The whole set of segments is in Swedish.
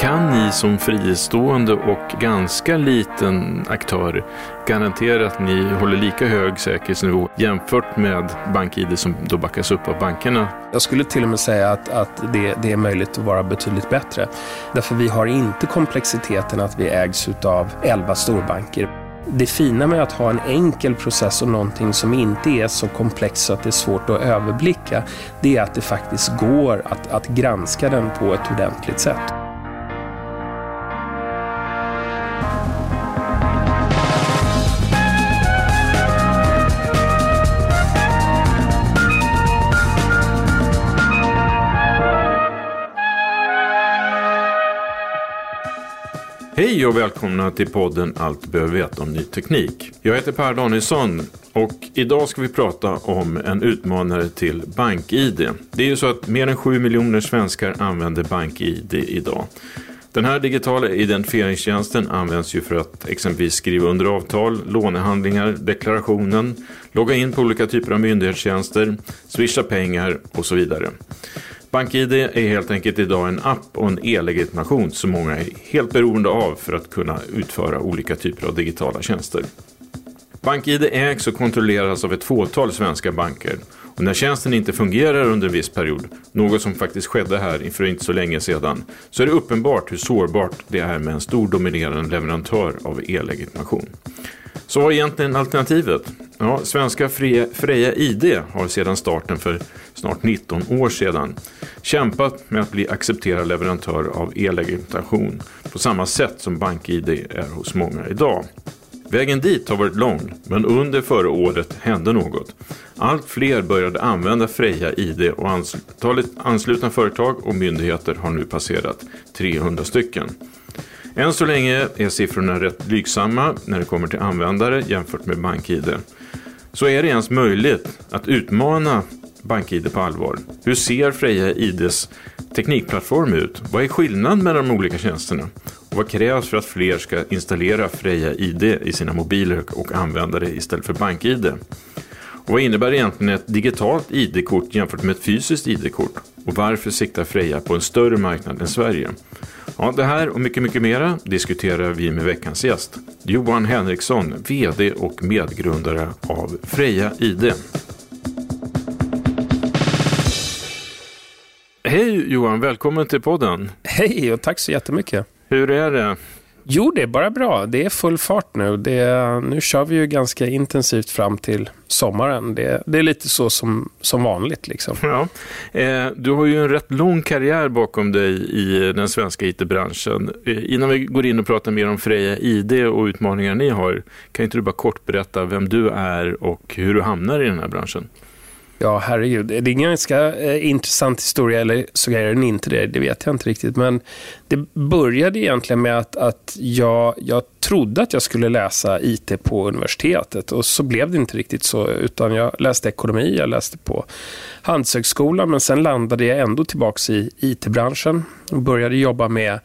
Kan ni som fristående och ganska liten aktör garantera att ni håller lika hög säkerhetsnivå jämfört med BankID som då backas upp av bankerna? Jag skulle till och med säga att, att det, det är möjligt att vara betydligt bättre. Därför vi har inte komplexiteten att vi ägs av 11 storbanker. Det fina med att ha en enkel process och någonting som inte är så komplext så att det är svårt att överblicka, det är att det faktiskt går att, att granska den på ett ordentligt sätt. Hej och välkomna till podden Allt du behöver veta om ny teknik. Jag heter Per Danielsson och idag ska vi prata om en utmanare till BankID. Det är ju så att mer än 7 miljoner svenskar använder BankID idag. Den här digitala identifieringstjänsten används ju för att exempelvis skriva under avtal, lånehandlingar, deklarationen, logga in på olika typer av myndighetstjänster, swisha pengar och så vidare. BankID är helt enkelt idag en app och en e-legitimation som många är helt beroende av för att kunna utföra olika typer av digitala tjänster. BankID ägs och kontrolleras av ett fåtal svenska banker och när tjänsten inte fungerar under en viss period, något som faktiskt skedde här för inte så länge sedan, så är det uppenbart hur sårbart det är med en stor dominerande leverantör av e-legitimation. Så vad är egentligen alternativet? Ja, svenska Freja ID har sedan starten för snart 19 år sedan kämpat med att bli accepterad leverantör av e-legitimation på samma sätt som BankID är hos många idag. Vägen dit har varit lång, men under förra året hände något. Allt fler började använda Freja ID och antalet anslutna företag och myndigheter har nu passerat 300 stycken. Än så länge är siffrorna rätt blygsamma när det kommer till användare jämfört med BankID. Så är det ens möjligt att utmana BankID på allvar? Hur ser Freja IDs teknikplattform ut? Vad är skillnaden mellan de olika tjänsterna? Vad krävs för att fler ska installera Freja ID i sina mobiler och använda det istället för BankID? Och vad innebär egentligen ett digitalt ID-kort jämfört med ett fysiskt ID-kort? Och varför siktar Freja på en större marknad än Sverige? Ja, det här och mycket, mycket mera diskuterar vi med veckans gäst. Johan Henriksson, VD och medgrundare av Freja ID. Hej Johan, välkommen till podden. Hej och tack så jättemycket. Hur är det? Jo, det är bara bra. Det är full fart nu. Det, nu kör vi ju ganska intensivt fram till sommaren. Det, det är lite så som, som vanligt. Liksom. Ja. Eh, du har ju en rätt lång karriär bakom dig i den svenska IT-branschen. Eh, innan vi går in och pratar mer om Freja ID och utmaningar ni har, kan inte du bara kort berätta vem du är och hur du hamnar i den här branschen? Ja, herregud. Det är en ganska eh, intressant historia, eller så är den inte det, det vet jag inte riktigt. Men det började egentligen med att, att jag, jag trodde att jag skulle läsa IT på universitetet och så blev det inte riktigt så utan jag läste ekonomi, jag läste på Handelshögskolan men sen landade jag ändå tillbaka i IT-branschen och började jobba med,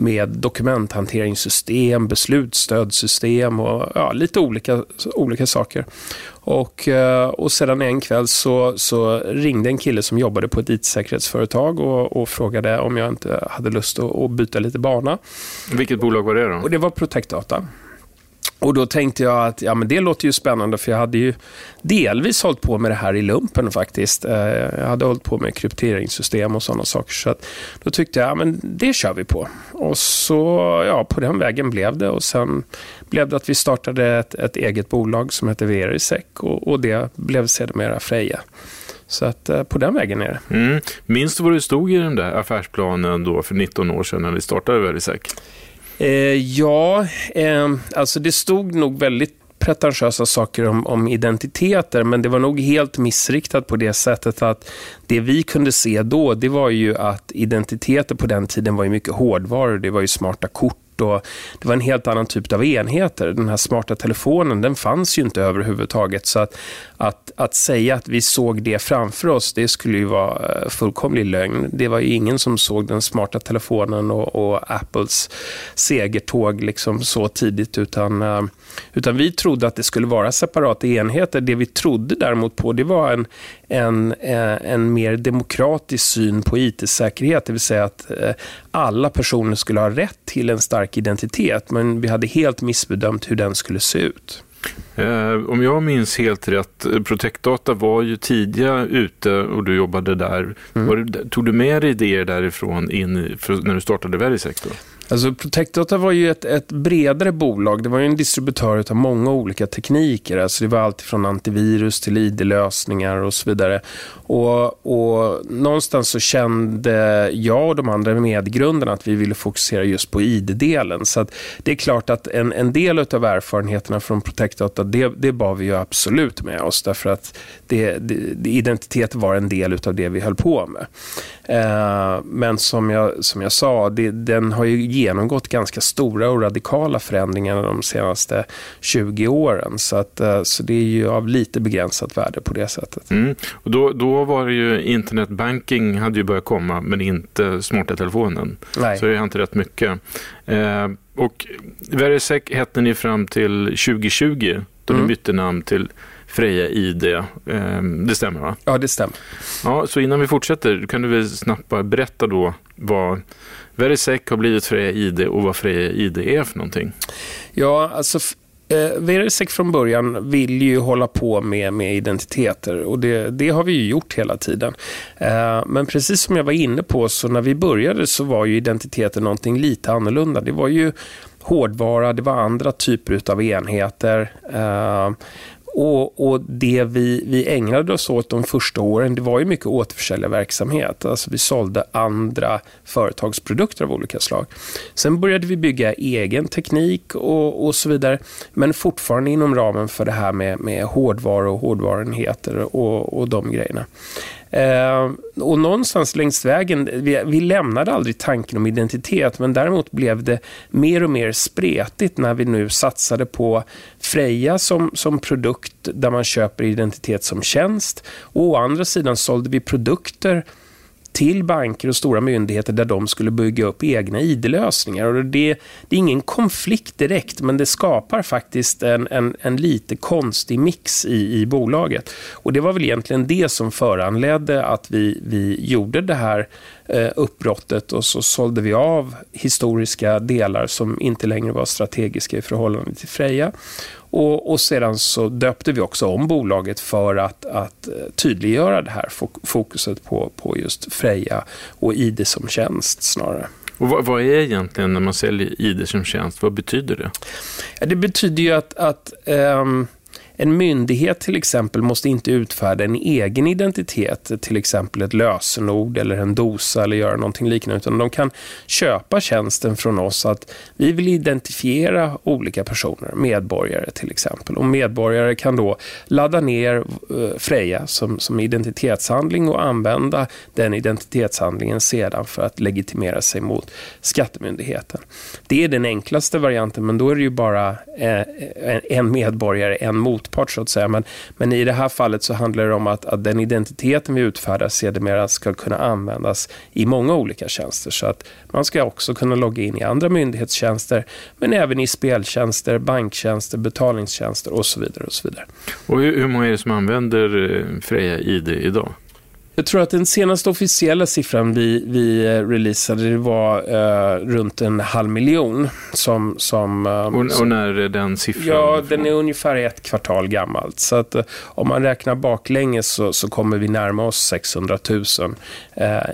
med dokumenthanteringssystem, beslutsstödssystem och ja, lite olika, olika saker. Och, eh, och sedan en kväll så, så ringde en kille som jobbade på ett IT-säkerhetsföretag och, och, frågade om jag inte hade lust att, att byta lite bana. Vilket bolag var det då? Och det var Protect Data. Och då tänkte jag att ja, men det låter ju spännande för jag hade ju delvis hållit på med det här i lumpen faktiskt. Eh, jag hade hållit på med krypteringssystem och sådana saker. Så att då tyckte jag, ja men det kör vi på. Och så, ja, på den vägen blev det. Och sen blev det att vi startade ett, ett eget bolag som heter Verisec och, och det blev sedermera Freja. Så att eh, på den vägen är det. Mm. Minns du vad det stod i den där affärsplanen då för 19 år sedan när vi startade Verisec? Eh, ja, eh, alltså det stod nog väldigt pretentiösa saker om, om, identiteter, men det var nog helt missriktat på det sättet att det vi kunde se då, det var ju att identiteter på den tiden var ju mycket hårdvaror. Det var ju smarta kort och det var en helt annan typ av enheter. Den här smarta telefonen, den fanns ju inte överhuvudtaget. Så att, att, att säga att vi såg det framför oss, det skulle ju vara eh, fullkomlig lögn. Det var ju ingen som såg den smarta telefonen och, och Apples segertåg liksom så tidigt, utan, eh, utan vi trodde att det skulle vara separata enheter. Det vi trodde däremot på, det var en, en, eh, en mer demokratisk syn på IT-säkerhet, det vill säga att alla personer skulle ha rätt till en stark identitet, men vi hade helt missbedömt hur den skulle se ut. Eh, om jag minns helt rätt, Protectdata var ju tidiga ute och du jobbade där. Mm. Tog du med dig idéer därifrån in när du startade Verisec? Alltså Protectdata var ju ett, ett, bredare bolag. Det var ju en distributör av många olika tekniker. Alltså det var allt från antivirus till ID-lösningar och så vidare. Och, och någonstans så kände jag och de andra medgrundarna att vi ville fokusera just på ID-delen. Så det är klart att en, en del av erfarenheterna från Protectdata, det, det bar vi ju absolut med oss. Därför att det, det, identitet var en del av det vi höll på med. Eh, men som jag, som jag sa, det, den har ju genomgått ganska stora och radikala förändringar de senaste 20 åren. Så, att, eh, så det är ju av lite begränsat värde på det sättet. Mm. Och då, då var det ju internetbanking hade ju börjat komma men inte smarta telefonen. Nej. Så det har inte rätt mycket. Eh, och Verisec hette ni fram till 2020 då mm. ni bytte namn till Freja ID. Eh, det stämmer va? Ja, det stämmer. Ja, så innan vi fortsätter kan du väl snabbt berätta då vad Verisec har blivit Freja ID och vad Freja ID är för någonting. Ja, alltså eh, Verisec från början vill ju hålla på med, med identiteter och det, det har vi ju gjort hela tiden. Eh, men precis som jag var inne på, så när vi började så var ju identiteten någonting lite annorlunda. Det var ju hårdvara, det var andra typer av enheter. Eh, och, och, Det vi, vi ägnade oss åt de första åren, det var ju mycket återförsäljarverksamhet. Alltså vi sålde andra företagsprodukter av olika slag. Sen började vi bygga egen teknik och, och så vidare. Men fortfarande inom ramen för det här med, med hårdvaror och hårdvarenheter och, och de grejerna. Eh, och någonstans längs vägen, vi, vi lämnade aldrig tanken om identitet, men däremot blev det mer och mer spretigt när vi nu satsade på Freja som, som produkt där man köper identitet som tjänst. Och å andra sidan sålde vi produkter till banker och stora myndigheter där de skulle bygga upp egna ID-lösningar. Och det, det, är ingen konflikt direkt, men det skapar faktiskt en, en, en lite konstig mix i, i bolaget. Och Det var väl egentligen det som föranledde att vi, vi gjorde det här eh, uppbrottet och så sålde vi av historiska delar som inte längre var strategiska i förhållande till Freja. Och, och, sedan så döpte vi också om bolaget för att, att eh, tydliggöra det här fokuset på, på just Freja och ID som tjänst snarare. Och vad, vad, är egentligen när man säljer ID som tjänst? Vad betyder det? Ja, det betyder ju att, att um, en myndighet till exempel måste inte utfärda en egen identitet, till exempel ett lösenord eller en dosa eller göra någonting liknande, utan de kan köpa tjänsten från oss att vi vill identifiera olika personer, medborgare till exempel. Och medborgare kan då ladda ner eh, Freja som, som identitetshandling och använda den identitetshandlingen sedan för att legitimera sig mot Skattemyndigheten. Det är den enklaste varianten, men då är det ju bara eh, en medborgare, en motpart så att säga. Men, men i det här fallet så handlar det om att, att den identiteten vi utfärdar sedermera ska kunna användas i många olika tjänster. Så att man ska också kunna logga in i andra myndighetstjänster, men även i speltjänster, banktjänster, betalningstjänster och så vidare. Och så vidare. Och hur, hur många är det som använder eh, Freja ID idag? Jag tror att den senaste officiella siffran vi, vi eh, releasade det var uh, runt en halv miljon. Som, som, uh, och, och, när är den siffran? Ja, den är ungefär ett kvartal gammalt. Så att, uh, om man räknar baklänges så, så kommer vi närma oss 600 000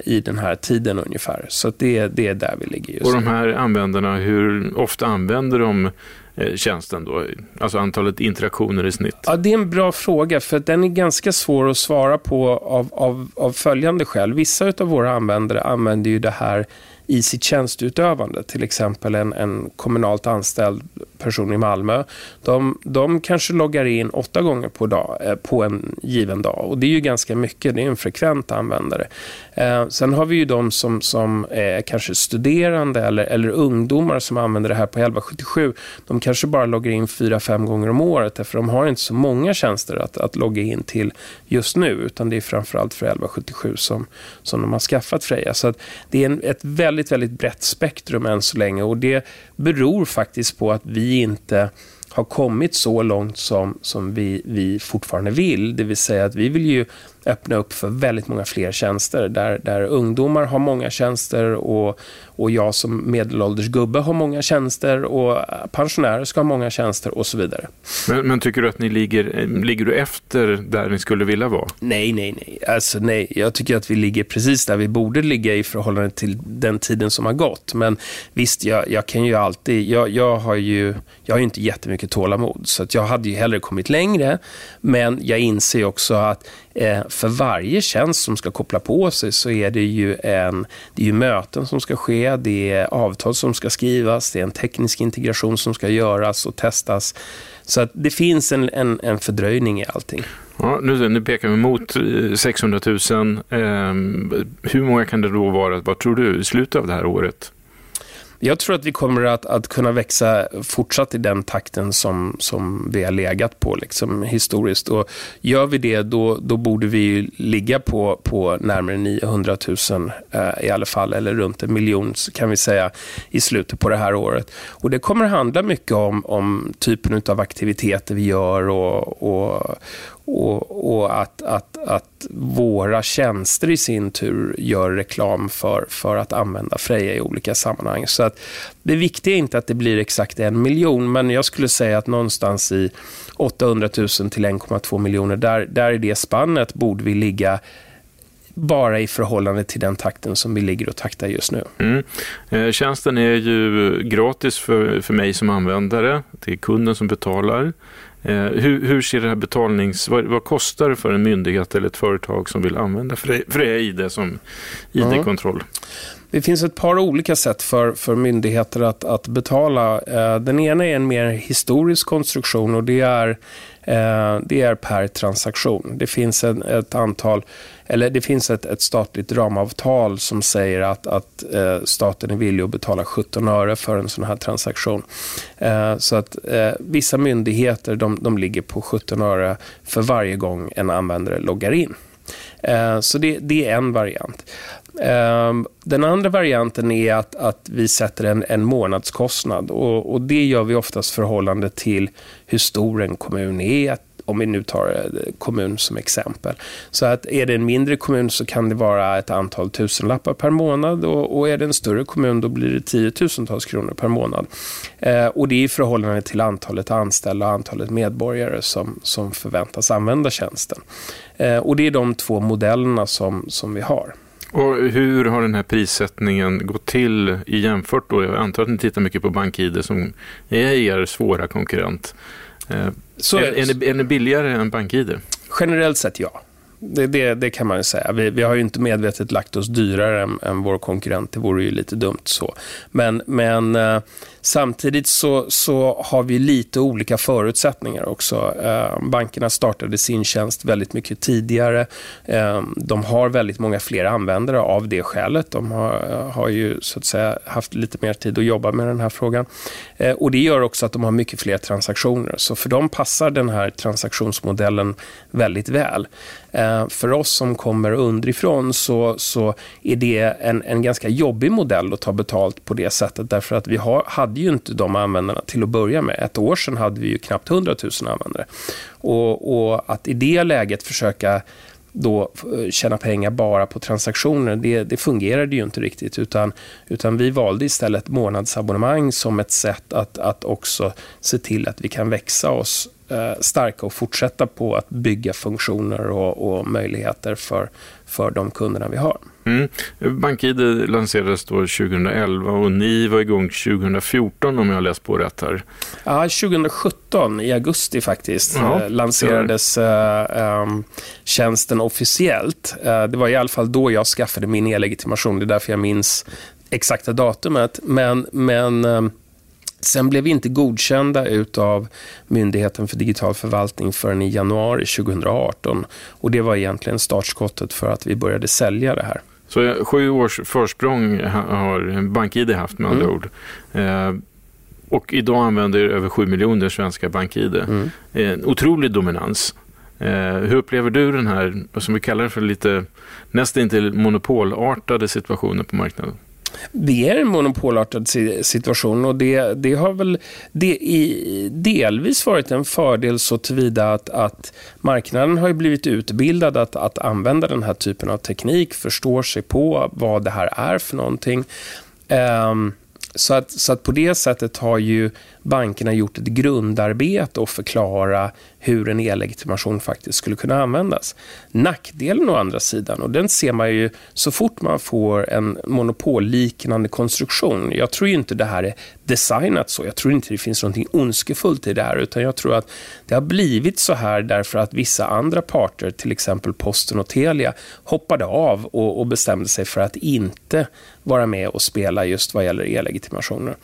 i den här tiden ungefär. Så det, det är där vi ligger just nu. Och de här användarna, hur ofta använder de Eh, Eh, tjänsten då? Alltså antalet interaktioner i snitt? Ja, det är en bra fråga för den är ganska svår att svara på av, av, av följande skäl. Vissa av våra användare använder ju det här i sitt tjänstutövande. Till exempel en, en kommunalt anställd person i Malmö. De, de kanske loggar in åtta gånger på, dag, eh, på en given dag och det är ju ganska mycket. Det är en frekvent användare. Eh, sen har vi ju de som, som är kanske studerande eller, eller ungdomar som använder det här på 1177. De kanske bara loggar in fyra, fem gånger om året för de har inte så många tjänster att, att logga in till just nu utan det är framförallt för 1177 som, som de har skaffat Freja. Så det är en, ett väldigt, väldigt brett spektrum än så länge och det beror faktiskt på att vi inte har kommit så långt som, som vi, vi fortfarande vill. Det vill säga att vi vill ju öppna upp för väldigt många fler tjänster. Där, där ungdomar har många tjänster och, och jag som medelålders gubbe har många tjänster och pensionärer ska ha många tjänster och så vidare. Men, men tycker du att ni ligger, ligger du efter där ni skulle vilja vara? Nej, nej, nej. Alltså nej. Jag tycker att vi ligger precis där vi borde ligga i förhållande till den tiden som har gått. Men visst, jag, jag kan ju alltid, jag, jag har ju, jag har ju inte jättemycket tålamod så att jag hade ju hellre kommit längre. Men jag inser också att Eh, för varje tjänst som ska koppla på sig så är det ju, en, det är ju möten som ska ske, det är avtal som ska skrivas, det är en teknisk integration som ska göras och testas. Så att det finns en, en, en fördröjning i allting. Ja, nu, nu pekar vi mot 600 000. Eh, ehm, hur många kan det då vara, vad tror du, i slutet av det här året? Jag tror att vi kommer att, att kunna växa fortsatt i den takten som, som vi har legat på liksom, historiskt. Och gör vi det, då, då borde vi ligga på, på närmare 900 000 eh, i alla fall, eller runt en miljon kan vi säga i slutet på det här året. Och det kommer handla mycket om, om typen av aktiviteter vi gör och, och, och, och, att, att, att våra tjänster i sin tur gör reklam för, för att använda Freja i olika sammanhang. Så att det viktiga är inte att det blir exakt en miljon, men jag skulle säga att någonstans i 800 000 till 1,2 miljoner, där, där i det spannet borde vi ligga bara i förhållande till den takten som vi ligger och taktar just nu. Mm. Eh, tjänsten är ju gratis för, för mig som användare. Det är kunden som betalar. Eh, hur, hur, ser det här betalnings... Vad, vad, kostar det för en myndighet eller ett företag som vill använda Freja ID som ID-kontroll? Mm. Det finns ett par olika sätt för, för myndigheter att, att betala. Eh, den ena är en mer historisk konstruktion och det är, Eh, det är per transaktion. Det finns en, ett antal eller det finns ett, ett statligt ramavtal som säger att, att eh, staten är villig att betala 17 öre för en sån här transaktion. Eh, så att eh, vissa myndigheter de, de ligger på 17 öre för varje gång en användare loggar in. Eh, så det, det, är en variant. Ehm, den andra varianten är att, att vi sätter en, en månadskostnad och, och, det gör vi oftast förhållande till hur stor en kommun är, om vi nu tar eh, kommun som exempel. Så att är det en mindre kommun så kan det vara ett antal tusenlappar per månad och, och är det en större kommun då blir det tiotusentals kronor per månad. Eh, och det är i förhållande till antalet anställda och antalet medborgare som, som förväntas använda tjänsten. Eh, och det är de två modellerna som, som vi har. Och hur har den här prissättningen gått till i jämfört då? Jag antar att ni tittar mycket på BankID som är er svåra konkurrent. Så är, är, ni, är ni billigare än BankID? Generellt sett ja. Det, det, det, kan man säga. Vi, vi, har ju inte medvetet lagt oss dyrare än, än vår konkurrent. Det vore ju lite dumt så. Men, men eh, samtidigt så, så har vi lite olika förutsättningar också. Eh, bankerna startade sin tjänst väldigt mycket tidigare. Eh, de har väldigt många fler användare av det skälet. De har, eh, har ju så att säga haft lite mer tid att jobba med den här frågan. Eh, och Det gör också att de har mycket fler transaktioner. Så för dem passar den här transaktionsmodellen väldigt väl. Eh, för oss som kommer underifrån så, så är det en, en ganska jobbig modell att ta betalt på det sättet därför att vi har, hade ju inte de användarna till att börja med. Ett år sedan hade vi ju knappt 100 000 användare. Och, och att i det läget försöka då eh, tjäna pengar bara på transaktioner, det, det fungerade ju inte riktigt. Utan, utan vi valde istället månadsabonnemang som ett sätt att, att också se till att vi kan växa oss eh, starka och fortsätta på att bygga funktioner och, och möjligheter för, för de kunderna vi har. Mm. BankID lanserades då 2011 och ni var igång 2014 om jag har läst på rätt här. Ja, 2017 i augusti faktiskt ja, eh, lanserades äh, ähm, tjänsten officiellt. Äh, det var i alla fall då jag skaffade min e-legitimation. Det är därför jag minns exakta datumet. Men, men äh, Sen blev vi inte godkända av Myndigheten för digital förvaltning förrän i januari 2018. Och Det var egentligen startskottet för att vi började sälja det här. Så sju års försprång har BankID haft med andra mm. ord. Eh, och idag använder över sju miljoner svenska BankID. Mm. En otrolig dominans. Eh, hur upplever du den här, som vi kallar det för lite nästintill monopolartade situationen på marknaden? Det är en monopolartad situation och det, det har väl det i, delvis varit en fördel så tillvida att, att marknaden har blivit utbildad att, att använda den här typen av teknik, förstår sig på vad det här är för någonting. Um, så att, så att på det sättet har ju bankerna gjort ett grundarbete och förklara hur en e-legitimation faktiskt skulle kunna användas. Nackdelen å andra sidan, och den ser man ju så fort man får en monopolliknande konstruktion. Jag tror inte det här är designat så. Jag tror inte det finns något ondskefullt i det här, utan jag tror att det har blivit så här därför att vissa andra parter, till exempel Posten och Telia, hoppade av och, och bestämde sig för att inte vara med och spela just vad gäller e-legitimationer.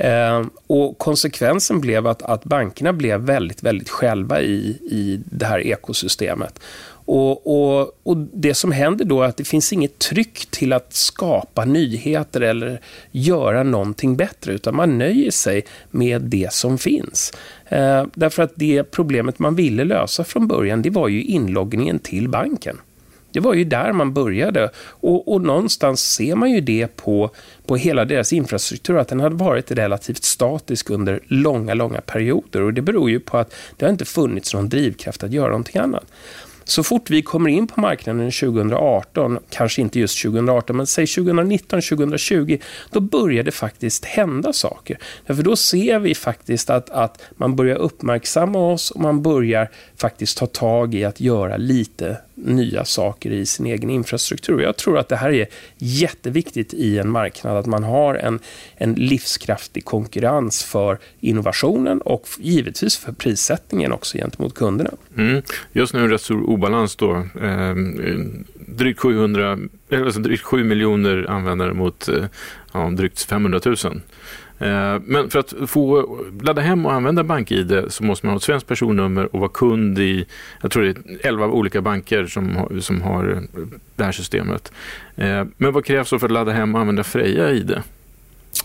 Eh, och konsekvensen blev att, att bankerna blev väldigt, väldigt själva i, i det här ekosystemet. Och, och, och, Det som händer då är att det finns inget tryck till att skapa nyheter eller göra någonting bättre, utan man nöjer sig med det som finns. Eh, därför att det problemet man ville lösa från början, det var ju inloggningen till banken. Det var ju där man började och, och någonstans ser man ju det på, på hela deras infrastruktur, att den hade varit relativt statisk under långa, långa perioder och det beror ju på att det har inte funnits någon drivkraft att göra någonting annat. Så fort vi kommer in på marknaden 2018, kanske inte just 2018, men säg 2019, 2020, då börjar det faktiskt hända saker. Därför då ser vi faktiskt att, att man börjar uppmärksamma oss och man börjar faktiskt ta tag i att göra lite nya saker i sin egen infrastruktur. Jag tror att det här är jätteviktigt i en marknad, att man har en, en livskraftig konkurrens för innovationen och givetvis för prissättningen också gentemot kunderna. Mm. Just nu är det rätt stor obalans då. Eh, drygt, 700, alltså drygt 7 miljoner användare mot eh, ja, drygt 500 000. Eh, men för att få ladda hem och använda BankID så måste man ha ett svenskt personnummer och vara kund i, jag tror det är 11 olika banker som har, som har det här systemet. Eh, men vad krävs då för att ladda hem och använda Freja ID?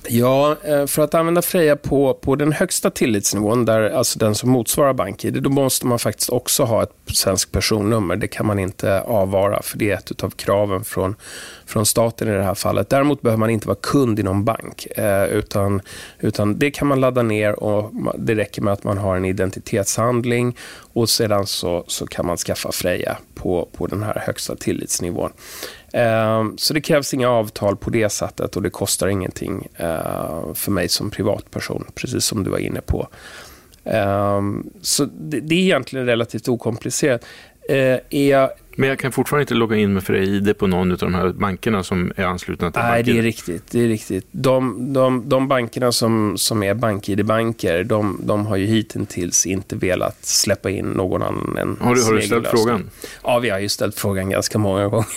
Ja, eh, för att använda Freja på, på den högsta tillitsnivån, där, alltså den som motsvarar BankID, då måste man faktiskt också ha ett svenskt personnummer. Det kan man inte avvara, för det är ett av kraven från, från staten i det här fallet. Däremot behöver man inte vara kund i någon bank, eh, utan, utan det kan man ladda ner och det räcker med att man har en identitetshandling och sedan så, så kan man skaffa Freja på, på den här högsta tillitsnivån. Ehm, så det krävs inga avtal på det sättet och det kostar ingenting eh, för mig som privatperson, precis som du var inne på. Ehm, så det är egentligen relativt okomplicerat. Eh, jag men jag kan fortfarande inte logga in med Freja-ID på någon av de här bankerna som är anslutna till Nej, det är riktigt. Det är riktigt. De, de, de bankerna som, som är BankID-banker, de, de har ju hittills inte velat släppa in någon annan än Har du, har du ställt frågan? Ja, vi har ju ställt frågan ganska många gånger.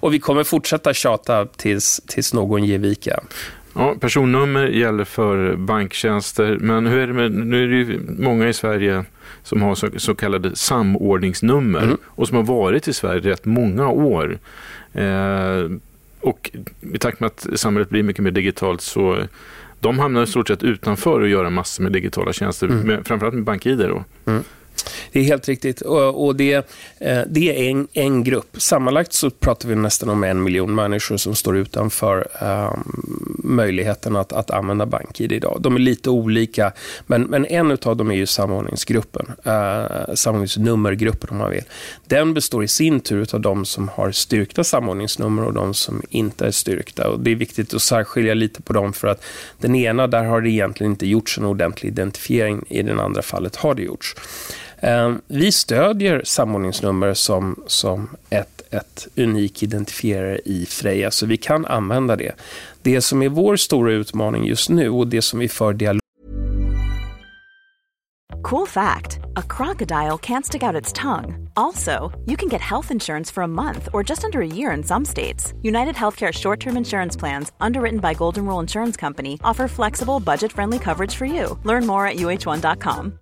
Och vi kommer fortsätta tjata tills, tills någon ger vika. Ja, personnummer gäller för banktjänster, men hur är det med, nu är det ju många i Sverige som har så, så kallade samordningsnummer mm. och som har varit i Sverige rätt många år. Eh, och i takt med att samhället blir mycket mer digitalt så de hamnar i stort sett utanför att göra massor med digitala tjänster, mm. med, framförallt med BankID. Då. Mm. Det är helt riktigt. Och, och det, eh, det är en, en grupp. Sammanlagt så pratar vi nästan om en miljon människor som står utanför um, möjligheten att, att använda BankID idag. De är lite olika, men, men en av dem är ju samordningsgruppen. Uh, samordningsnummergruppen om man vill. Den består i sin tur av de som har styrkta samordningsnummer och de som inte är styrkta. Och det är viktigt att särskilja lite på dem för att den ena, där har det egentligen inte gjorts en ordentlig identifiering. I det andra fallet har det gjorts. Ehm, vi stödjer samordningsnummer som, som ett, ett unik identifierare i Freja, så vi kan använda det. Det som är vår stora utmaning just nu och det som vi för dialog Cool fact a crocodile can't stick out its tongue. Also, you can get health insurance for a month or just under a year in some states. United Healthcare short term insurance plans, underwritten by Golden Rule Insurance Company, offer flexible, budget friendly coverage for you. Learn more at uh1.com.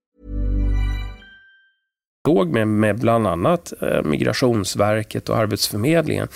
Med, med bland annat eh, Migrationsverket och Arbetsförmedlingen,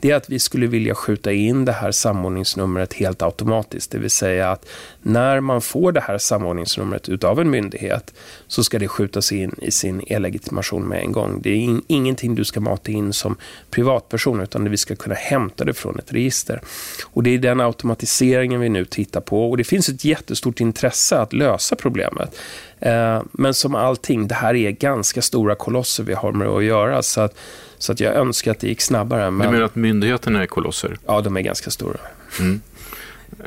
det är att vi skulle vilja skjuta in det här samordningsnumret helt automatiskt. Det vill säga att när man får det här samordningsnumret utav en myndighet så ska det skjutas in i sin e-legitimation med en gång. Det är in, ingenting du ska mata in som privatperson utan vi ska kunna hämta det från ett register. Och Det är den automatiseringen vi nu tittar på och det finns ett jättestort intresse att lösa problemet. Eh, men som allting, det här är ganska stora kolosser vi har med att göra. Så att, så att jag önskar att det gick snabbare. Men... Du menar att myndigheterna är kolosser? Ja, de är ganska stora. Mm.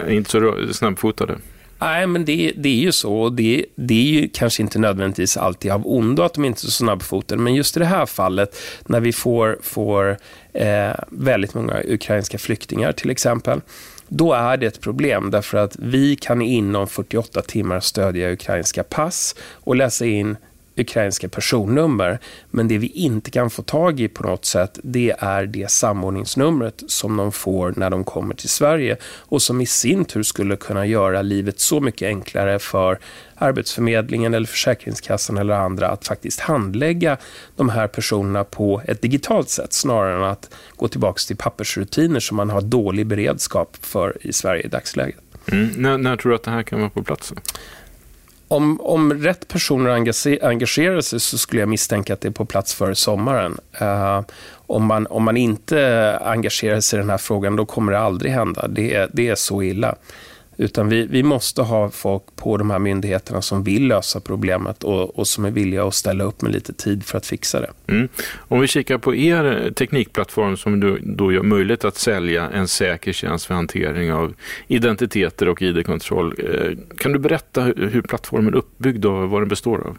Inte så snabbfotade? Nej, men det, det är ju så. Det, det är ju kanske inte nödvändigtvis alltid av ondo att de inte är så snabbfotade. Men just i det här fallet, när vi får, får eh, väldigt många ukrainska flyktingar till exempel, då är det ett problem därför att vi kan inom 48 timmar stödja ukrainska pass och läsa in ukrainska personnummer. Men det vi inte kan få tag i på något sätt, det är det samordningsnumret som de får när de kommer till Sverige och som i sin tur skulle kunna göra livet så mycket enklare för Arbetsförmedlingen eller Försäkringskassan eller andra att faktiskt handlägga de här personerna på ett digitalt sätt snarare än att gå tillbaka till pappersrutiner som man har dålig beredskap för i Sverige i dagsläget. Mm. När, när tror du att det här kan vara på plats? Om, om rätt personer engagerar sig så skulle jag misstänka att det är på plats före sommaren. Uh, om, man, om man inte engagerar sig i den här frågan, då kommer det aldrig hända. Det, det är så illa. Utan vi, vi måste ha folk på de här myndigheterna som vill lösa problemet och, och som är villiga att ställa upp med lite tid för att fixa det. Mm. Om vi kikar på er eh, teknikplattform som då, då gör möjligt att sälja en säker tjänst för hantering av identiteter och id-kontroll. Eh, kan du berätta hur plattformen är uppbyggd och vad den består av?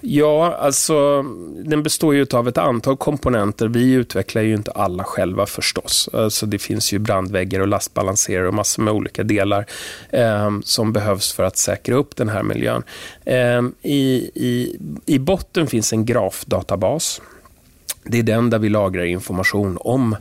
Ja, alltså den består ju av ett antal komponenter. Vi utvecklar ju inte alla själva förstås. Alltså, det finns ju brandväggar och lastbalanserare och massor med olika delar eh, som behövs för att säkra upp den här miljön. Eh, i, i, I botten finns en grafdatabas. Det är den där vi lagrar information om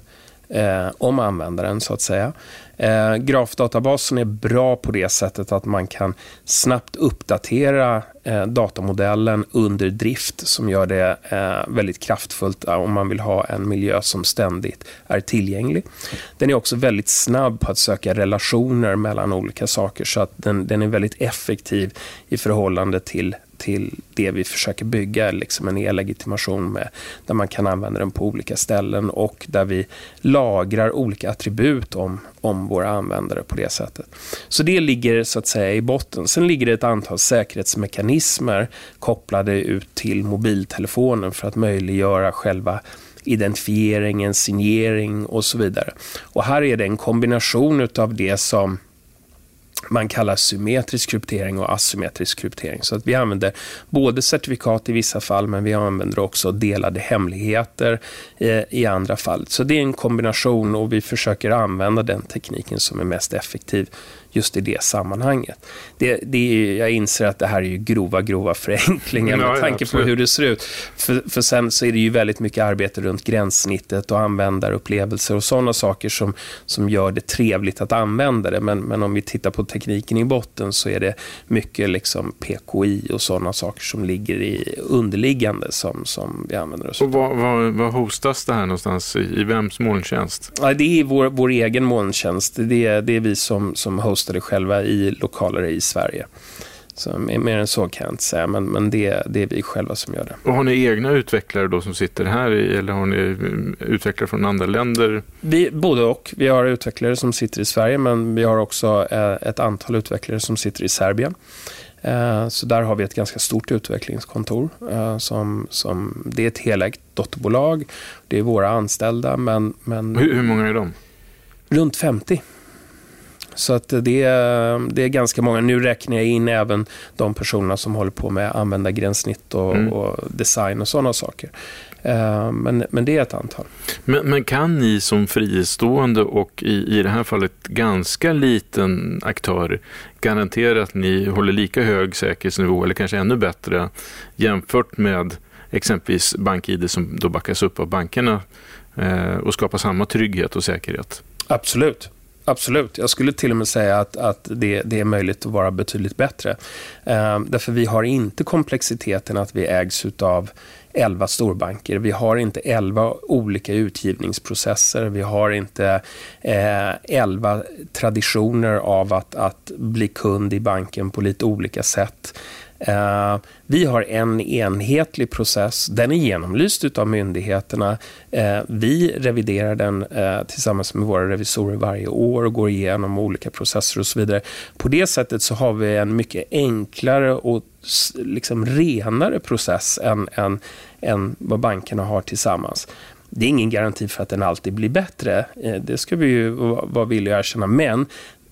eh, om användaren så att säga. Eh, grafdatabasen är bra på det sättet att man kan snabbt uppdatera eh, datamodellen under drift som gör det eh, väldigt kraftfullt eh, om man vill ha en miljö som ständigt är tillgänglig. Den är också väldigt snabb på att söka relationer mellan olika saker så att den, den är väldigt effektiv i förhållande till till det vi försöker bygga, liksom en e-legitimation med, där man kan använda den på olika ställen och där vi lagrar olika attribut om, om våra användare på det sättet. Så det ligger så att säga i botten. Sen ligger det ett antal säkerhetsmekanismer kopplade ut till mobiltelefonen för att möjliggöra själva identifieringen, signering och så vidare. Och här är det en kombination av det som man kallar symmetrisk kryptering och asymmetrisk kryptering. Så att vi använder både certifikat i vissa fall, men vi använder också delade hemligheter eh, i andra fall. Så det är en kombination och vi försöker använda den tekniken som är mest effektiv just i det sammanhanget. Det, det är, jag inser att det här är ju grova, grova förenklingar med tanke på hur det ser ut. För, för sen så är det ju väldigt mycket arbete runt gränssnittet och användarupplevelser och sådana saker som, som gör det trevligt att använda det. Men, men om vi tittar på tekniken i botten så är det mycket liksom PKI och sådana saker som ligger i underliggande som, som vi använder oss Och var, var, var hostas det här någonstans? I, i vems molntjänst? Ja, det är vår, vår egen molntjänst. Det är, det är vi som, som hostar hostar det själva i lokaler i Sverige. Så mer än så kan jag inte säga, men, men det, det är vi själva som gör det. Och har ni egna utvecklare då som sitter här i, eller har ni utvecklare från andra länder? Vi, både och. Vi har utvecklare som sitter i Sverige, men vi har också eh, ett antal utvecklare som sitter i Serbien. Eh, så där har vi ett ganska stort utvecklingskontor. Eh, som, som, det är ett helägt dotterbolag. Det är våra anställda. Men, men hur, hur många är de? Runt 50. Så att det, är, det är ganska många. Nu räknar jag in även de personerna som håller på med användargränssnitt och, mm. och design och sådana saker. Eh, men, men det är ett antal. Men, men, kan ni som fristående och i, i det här fallet ganska liten aktör garantera att ni håller lika hög säkerhetsnivå eller kanske ännu bättre jämfört med exempelvis BankID som då backas upp av bankerna eh, och skapar samma trygghet och säkerhet? Absolut. Absolut. Jag skulle till och med säga att, att det, det är möjligt att vara betydligt bättre. Eh, därför vi har inte komplexiteten att vi ägs av 11 storbanker. Vi har inte 11 olika utgivningsprocesser. Vi har inte eh, 11 traditioner av att, att bli kund i banken på lite olika sätt. Eh, vi har en enhetlig process. Den är genomlyst av myndigheterna. Eh, vi reviderar den eh, tillsammans med våra revisorer varje år och går igenom olika processer och så vidare. På det sättet så har vi en mycket enklare och liksom renare process än, än, än vad bankerna har tillsammans. Det är ingen garanti för att den alltid blir bättre. Eh, det ska vi ju vara villiga att erkänna. Men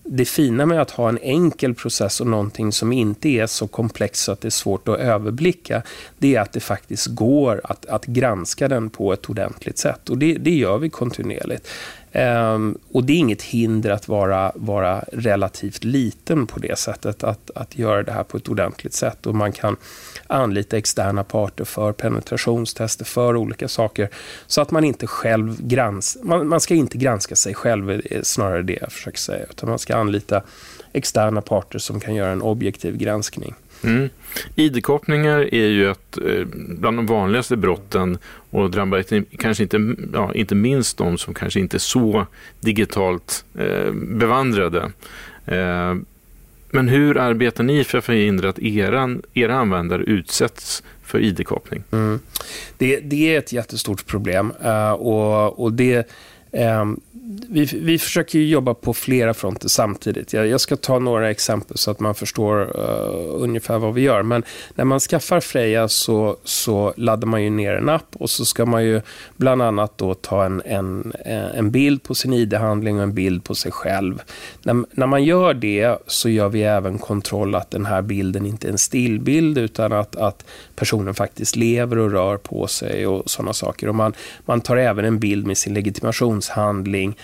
det fina med att ha en enkel process och någonting som inte är så komplext så att det är svårt att överblicka, det är att det faktiskt går att, att granska den på ett ordentligt sätt. Och det, det gör vi kontinuerligt. Um, och det är inget hinder att vara, vara relativt liten på det sättet, att, att göra det här på ett ordentligt sätt. Och man kan anlita externa parter för penetrationstester, för olika saker. Så att man inte själv granskar, man, man ska inte granska sig själv, eh, snarare det jag försöker säga. Utan man ska anlita externa parter som kan göra en objektiv granskning. Mm. ID-kapningar är ju ett, eh, bland de vanligaste brotten och drabbar kanske inte, ja, inte minst de som kanske inte är så digitalt eh, bevandrade. Eh, men hur arbetar ni för att förhindra att era, era användare utsätts för ID-kapning? Mm. Det, det, är ett jättestort problem uh, och, och det um, vi, vi försöker jobba på flera fronter samtidigt. Jag, jag, ska ta några exempel så att man förstår uh, ungefär vad vi gör. Men när man skaffar Freja så, så laddar man ju ner en app och så ska man ju bland annat då ta en, en, eh, en bild på sin ID-handling och en bild på sig själv. När, när man gör det så gör vi även kontroll att den här bilden inte är en stillbild utan att, att personen faktiskt lever och rör på sig och sådana saker. Och man, man tar även en bild med sin legitimationshandling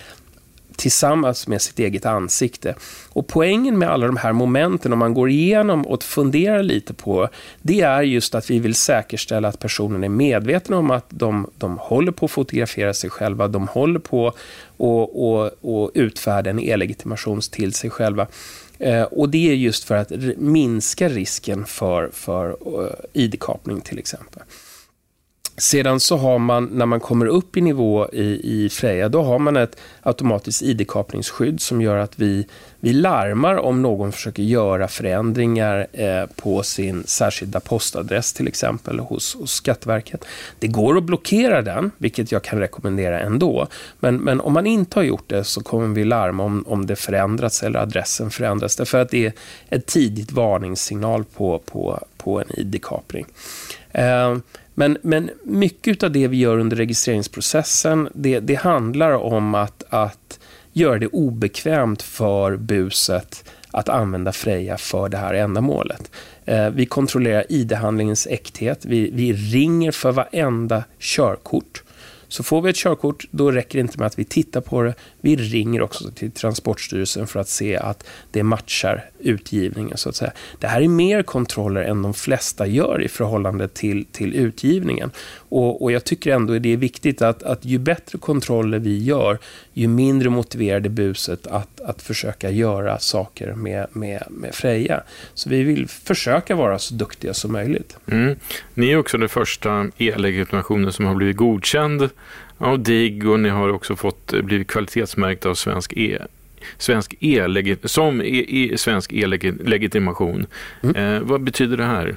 tillsammans med sitt eget ansikte. Och poängen med alla de här momenten, om man går igenom och funderar lite på, det är just att vi vill säkerställa att personen är medveten om att de, de håller på att fotografera sig själva, de håller på att och, och, och utfärda en e-legitimation till sig själva. Eh, och det är just för att minska risken för, för eh, ID-kapning till exempel. Sedan så har man, när man kommer upp i nivå i, i Freja, då har man ett automatiskt ID-kapningsskydd som gör att vi, vi larmar om någon försöker göra förändringar eh, på sin särskilda postadress till exempel hos, hos Skatteverket. Det går att blockera den, vilket jag kan rekommendera ändå. Men, men om man inte har gjort det så kommer vi larma om, om det förändrats eller adressen förändras. Därför att det är ett tidigt varningssignal på, på, på en ID-kapning. Eh, men, men mycket av det vi gör under registreringsprocessen, det, det handlar om att, att göra det obekvämt för buset att använda Freja för det här ändamålet. Eh, vi kontrollerar ID-handlingens äkthet. Vi, vi ringer för varenda körkort. Så får vi ett körkort, då räcker det inte med att vi tittar på det. Vi ringer också till Transportstyrelsen för att se att det matchar utgivningen. så att säga. Det här är mer kontroller än de flesta gör i förhållande till, till utgivningen. Och, och jag tycker ändå att det är viktigt att, att ju bättre kontroller vi gör, ju mindre motiverade buset att, att försöka göra saker med, med, med Freja. Så vi vill försöka vara så duktiga som möjligt. Mm. Ni är också den första e-legitimationen som har blivit godkänd av DIGG och ni har också fått eh, blivit kvalitetsmärkt av Svensk E svensk e som e e svensk e-legitimation. Mm. Eh, vad betyder det här?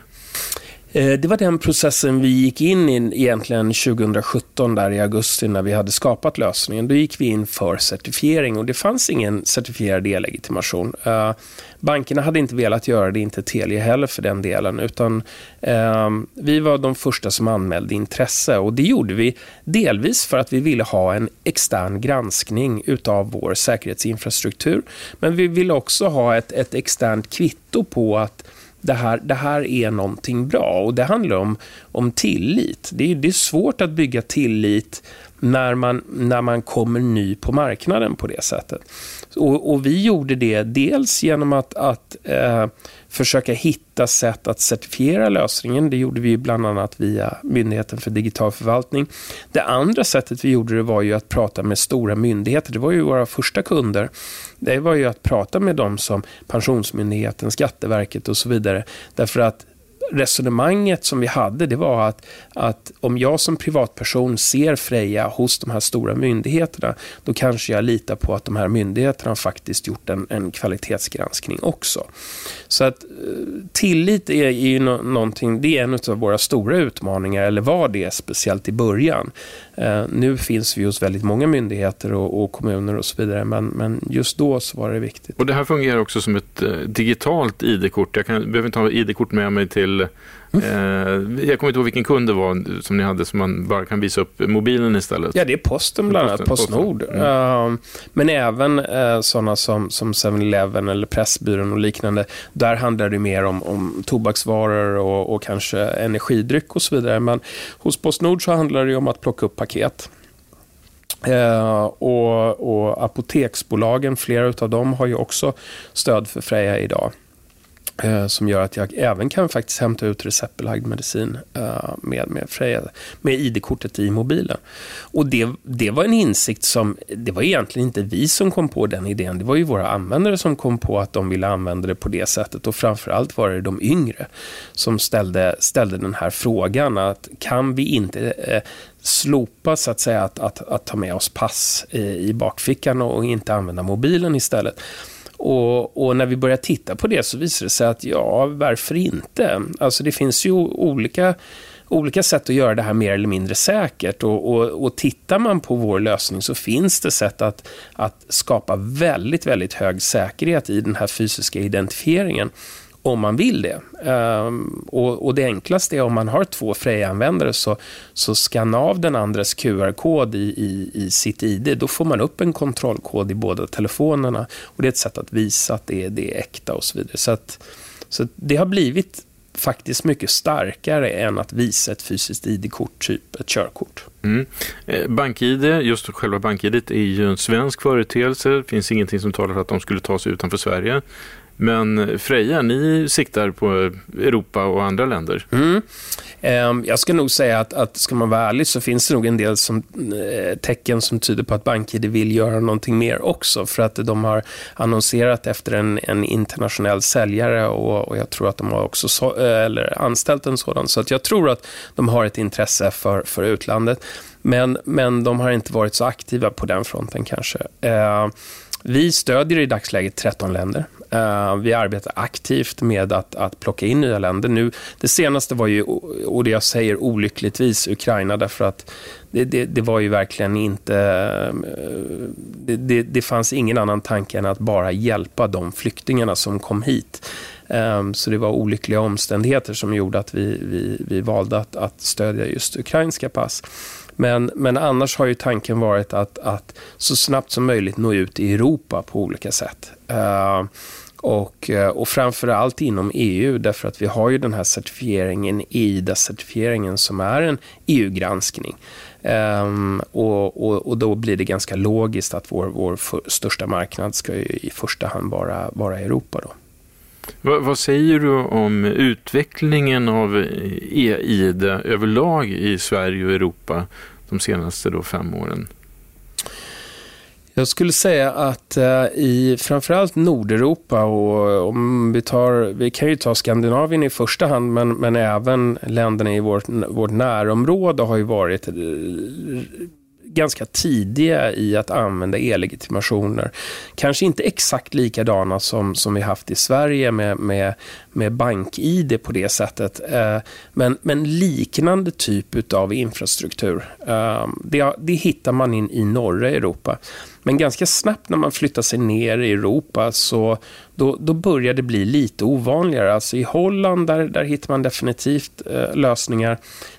Eh, det var den processen vi gick in i egentligen 2017, där i augusti, när vi hade skapat lösningen. Då gick vi in för certifiering och det fanns ingen certifierad e-legitimation. Eh, bankerna hade inte velat göra det, inte Telia heller för den delen, utan ehm, vi var de första som anmälde intresse och det gjorde vi delvis för att vi ville ha en extern granskning utav vår säkerhetsinfrastruktur, men vi ville också ha ett, ett externt kvitto på att det här, det här är någonting bra. Och det handlar om, om tillit. Det är, det är svårt att bygga tillit när man, när man kommer ny på marknaden på det sättet. Och, och vi gjorde det dels genom att, att eh, försöka hitta sätt att certifiera lösningen. Det gjorde vi bland annat via Myndigheten för digital förvaltning. Det andra sättet vi gjorde det var ju att prata med stora myndigheter. Det var ju våra första kunder. Det var ju att prata med dem som Pensionsmyndigheten, Skatteverket och så vidare. Därför att resonemanget som vi hade, det var att, att om jag som privatperson ser Freja hos de här stora myndigheterna, då kanske jag litar på att de här myndigheterna faktiskt gjort en, en kvalitetsgranskning också. Så att eh, tillit är, är ju någonting, det är en av våra stora utmaningar, eller var det speciellt i början. Eh, nu finns vi hos väldigt många myndigheter och, och, kommuner och så vidare, men, men just då så var det viktigt. Och det här fungerar också som ett eh, digitalt ID-kort. Jag kan, behöver inte ha ID-kort med mig till Mm. jag kommer inte ihåg vilken kund det var som ni hade som man bara kan visa upp mobilen istället. Ja, det är Posten bland annat, Postnord. Mm. Uh, men även uh, sådana som, som 7-Eleven eller Pressbyrån och liknande. Där handlar det mer om, om tobaksvaror och, och kanske energidryck och så vidare. Men hos Postnord så handlar det om att plocka upp paket. Eh, och, och apoteksbolagen, flera av dem har ju också stöd för Freja idag. Eh, som gör att jag även kan faktiskt hämta ut receptbelagd medicin eh, med, med, Freja, med ID-kortet i mobilen. Och det, det var en insikt som, det var egentligen inte vi som kom på den idén, det var ju våra användare som kom på att de ville använda det på det sättet och framförallt var det de yngre som ställde, ställde den här frågan att kan vi inte eh, slopa så att säga att, att, att ta med oss pass i, i bakfickan och inte använda mobilen istället. Och, och, när vi börjar titta på det så visar det sig att ja, varför inte? Alltså det finns ju olika, olika sätt att göra det här mer eller mindre säkert. Och, och, och tittar man på vår lösning så finns det sätt att, att skapa väldigt, väldigt hög säkerhet i den här fysiska identifieringen om man vill det. Um, och, och, det enklaste är om man har två Freja-användare så, så skanna av den andres QR-kod i, i, i, sitt ID. Då får man upp en kontrollkod i båda telefonerna och det är ett sätt att visa att det är, det är äkta och så vidare. Så, att, så det har blivit faktiskt mycket starkare än att visa ett fysiskt ID-kort, typ ett körkort. Mm. Eh, BankID, just själva BankID är ju en svensk företeelse. Det finns ingenting som talar för att de skulle ta sig utanför Sverige. Men Freja, ni siktar på Europa och andra länder. Mm. Ehm, jag ska nog säga att, att ska man vara ärlig så finns det nog en del som, eh, tecken som tyder på att BankID vill göra någonting mer också. För att de har annonserat efter en, en internationell säljare och, och, jag tror att de har också så, eh, eller anställt en sådan. Så att jag tror att de har ett intresse för, för utlandet. Men, men de har inte varit så aktiva på den fronten kanske. Eh, vi stödjer i dagsläget 13 länder. Uh, vi arbetar aktivt med att, att plocka in nya länder. Nu, det senaste var ju, och det jag säger olyckligtvis, Ukraina, därför att det, det, det var ju verkligen inte... Eh, det, det, fanns ingen annan tanke än att bara hjälpa de flyktingarna som kom hit. Ehm, så det var olyckliga omständigheter som gjorde att vi, vi, vi valde att, att stödja just ukrainska pass. Men, men annars har ju tanken varit att, att så snabbt som möjligt nå ut i Europa på olika sätt. Ehm, och, eh, och framför allt inom EU, därför att vi har ju den här certifieringen, EIDA-certifieringen, som är en EU-granskning. Um, ehm, och, och, och, då blir det ganska logiskt att vår, vår för, största marknad ska i första hand vara, vara Europa. Då. Vad, vad säger du om utvecklingen av eID överlag i Sverige och Europa de senaste då fem åren? Jag skulle säga att eh, i framförallt Nordeuropa och om vi tar, vi kan ju ta Skandinavien i första hand, men, men även länderna i vårt, vårt närområde har ju varit eh, ganska tidiga i att använda e-legitimationer. Kanske inte exakt likadana som, som vi haft i Sverige med, med, med bank-id på det sättet, eh, men, men liknande typ av infrastruktur. Eh, det, det hittar man in, i norra Europa. Men ganska snabbt när man flyttar sig ner i Europa så då, då börjar det bli lite ovanligare. Alltså i Holland där, där hittar man definitivt eh, lösningar.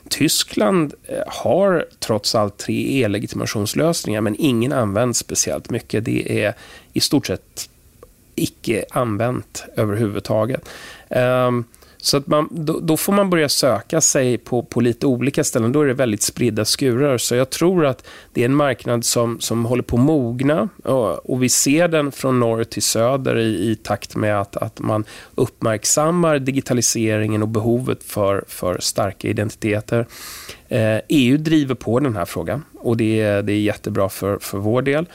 Tyskland eh, har trots allt tre e-legitimationslösningar men ingen används speciellt mycket. Det är i stort sett icke använt överhuvudtaget. Um, så att man, då, då, får man börja söka sig på, på lite olika ställen. Då är det väldigt spridda skurar. Så jag tror att det är en marknad som, som håller på att mogna. Och, och vi ser den från norr till söder i, i takt med att, att man uppmärksammar digitaliseringen och behovet för, för starka identiteter. Eh, EU driver på den här frågan och det, det är jättebra för, för vår del.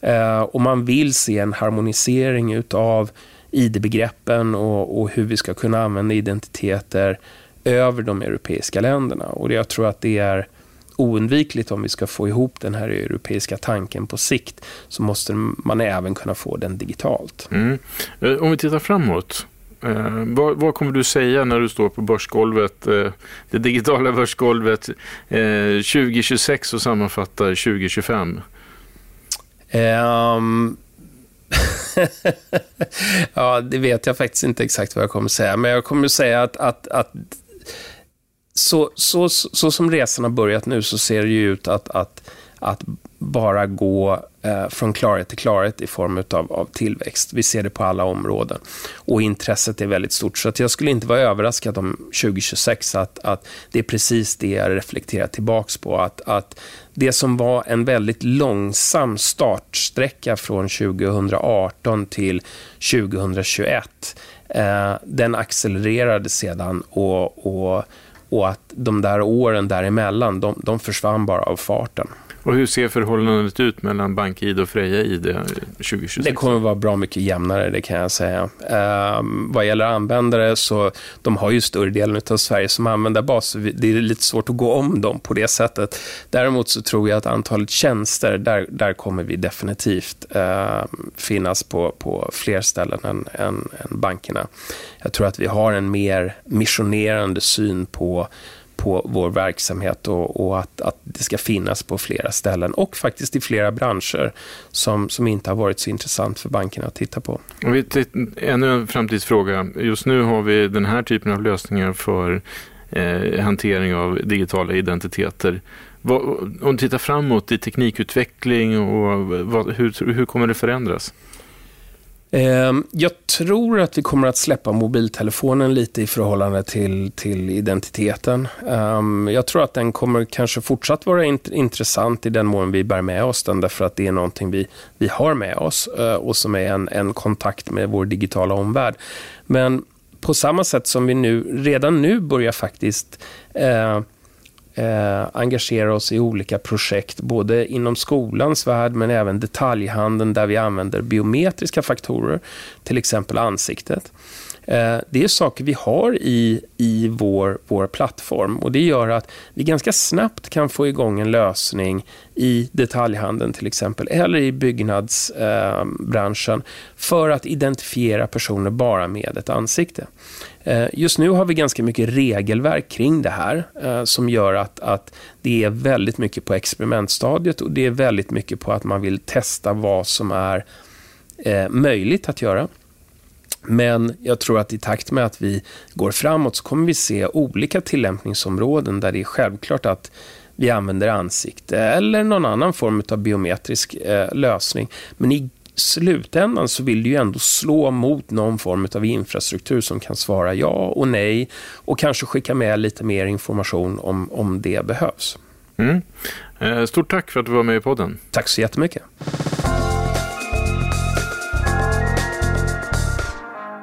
Eh, och man vill se en harmonisering utav ID-begreppen och, och, hur vi ska kunna använda identiteter över de europeiska länderna. Och jag tror att det är oundvikligt om vi ska få ihop den här europeiska tanken på sikt så måste man även kunna få den digitalt. Mm. Eh, om vi tittar framåt, eh, vad, vad, kommer du säga när du står på börsgolvet, eh, det digitala börsgolvet eh, 2026 och sammanfattar 2025? Um, ja, det vet jag faktiskt inte exakt vad jag kommer säga, men jag kommer säga att, att, att så, så, så, så, som resan har börjat nu så ser det ju ut att, att, att bara gå eh, från klarhet till klarhet i form av, av tillväxt. Vi ser det på alla områden. Och intresset är väldigt stort. Så att jag skulle inte vara överraskad om 2026 att, att det är precis det jag reflekterar tillbaks på. Att, att det som var en väldigt långsam startsträcka från 2018 till 2021, eh, den accelererade sedan och, och, och att de där åren däremellan, de, de försvann bara av farten. Och hur ser förhållandet ut mellan BankID och Freja-ID 2026? Det kommer att vara bra mycket jämnare, det kan jag säga. Um, vad gäller användare så de har ju större delen av Sverige som användarbas, så det är lite svårt att gå om dem på det sättet. Däremot så tror jag att antalet tjänster, där, där kommer vi definitivt uh, finnas på, på fler ställen än, än, än bankerna. Jag tror att vi har en mer missionerande syn på på vår verksamhet och, och, att, att det ska finnas på flera ställen och faktiskt i flera branscher som, som inte har varit så intressant för bankerna att titta på. Vi ännu en framtidsfråga. Just nu har vi den här typen av lösningar för eh, hantering av digitala identiteter. Vad, om du tittar framåt i teknikutveckling, och vad, hur, hur kommer det förändras? Ehm, jag tror att vi kommer att släppa mobiltelefonen lite i förhållande till, till identiteten. Ehm, jag tror att den kommer kanske fortsatt vara intressant i den mån vi bär med oss den, därför att det är någonting vi, vi har med oss eh, och som är en, en kontakt med vår digitala omvärld. Men på samma sätt som vi nu, redan nu börjar faktiskt eh, eh, engagera oss i olika projekt, både inom skolans värld men även detaljhandeln där vi använder biometriska faktorer, till exempel ansiktet. Eh, det är saker vi har i, i vår, vår plattform och det gör att vi ganska snabbt kan få igång en lösning i detaljhandeln till exempel, eller i byggnadsbranschen, eh, för att identifiera personer bara med ett ansikte. Eh, just nu har vi ganska mycket regelverk kring det här eh, som gör att, att det är väldigt mycket på experimentstadiet och det är väldigt mycket på att man vill testa vad som är eh, möjligt att göra. Men jag tror att i takt med att vi går framåt så kommer vi se olika tillämpningsområden där det är självklart att vi använder ansikte eller någon annan form av biometrisk eh, lösning. Men i slutändan så vill du ju ändå slå mot någon form av infrastruktur som kan svara ja och nej och kanske skicka med lite mer information om, om det behövs. Mm. Eh, stort tack för att du var med i podden. Tack så jättemycket.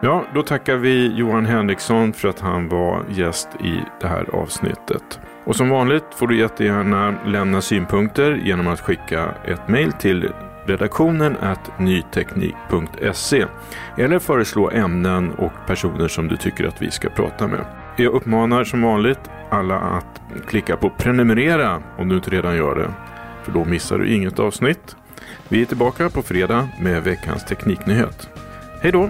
Ja, då tackar vi Johan Henriksson för att han var gäst i det här avsnittet. Och som vanligt får du jättegärna lämna synpunkter genom att skicka ett mejl till redaktionen nyteknik.se eller föreslå ämnen och personer som du tycker att vi ska prata med. Jag uppmanar som vanligt alla att klicka på prenumerera om du inte redan gör det, för då missar du inget avsnitt. Vi är tillbaka på fredag med veckans tekniknyhet. Hej då!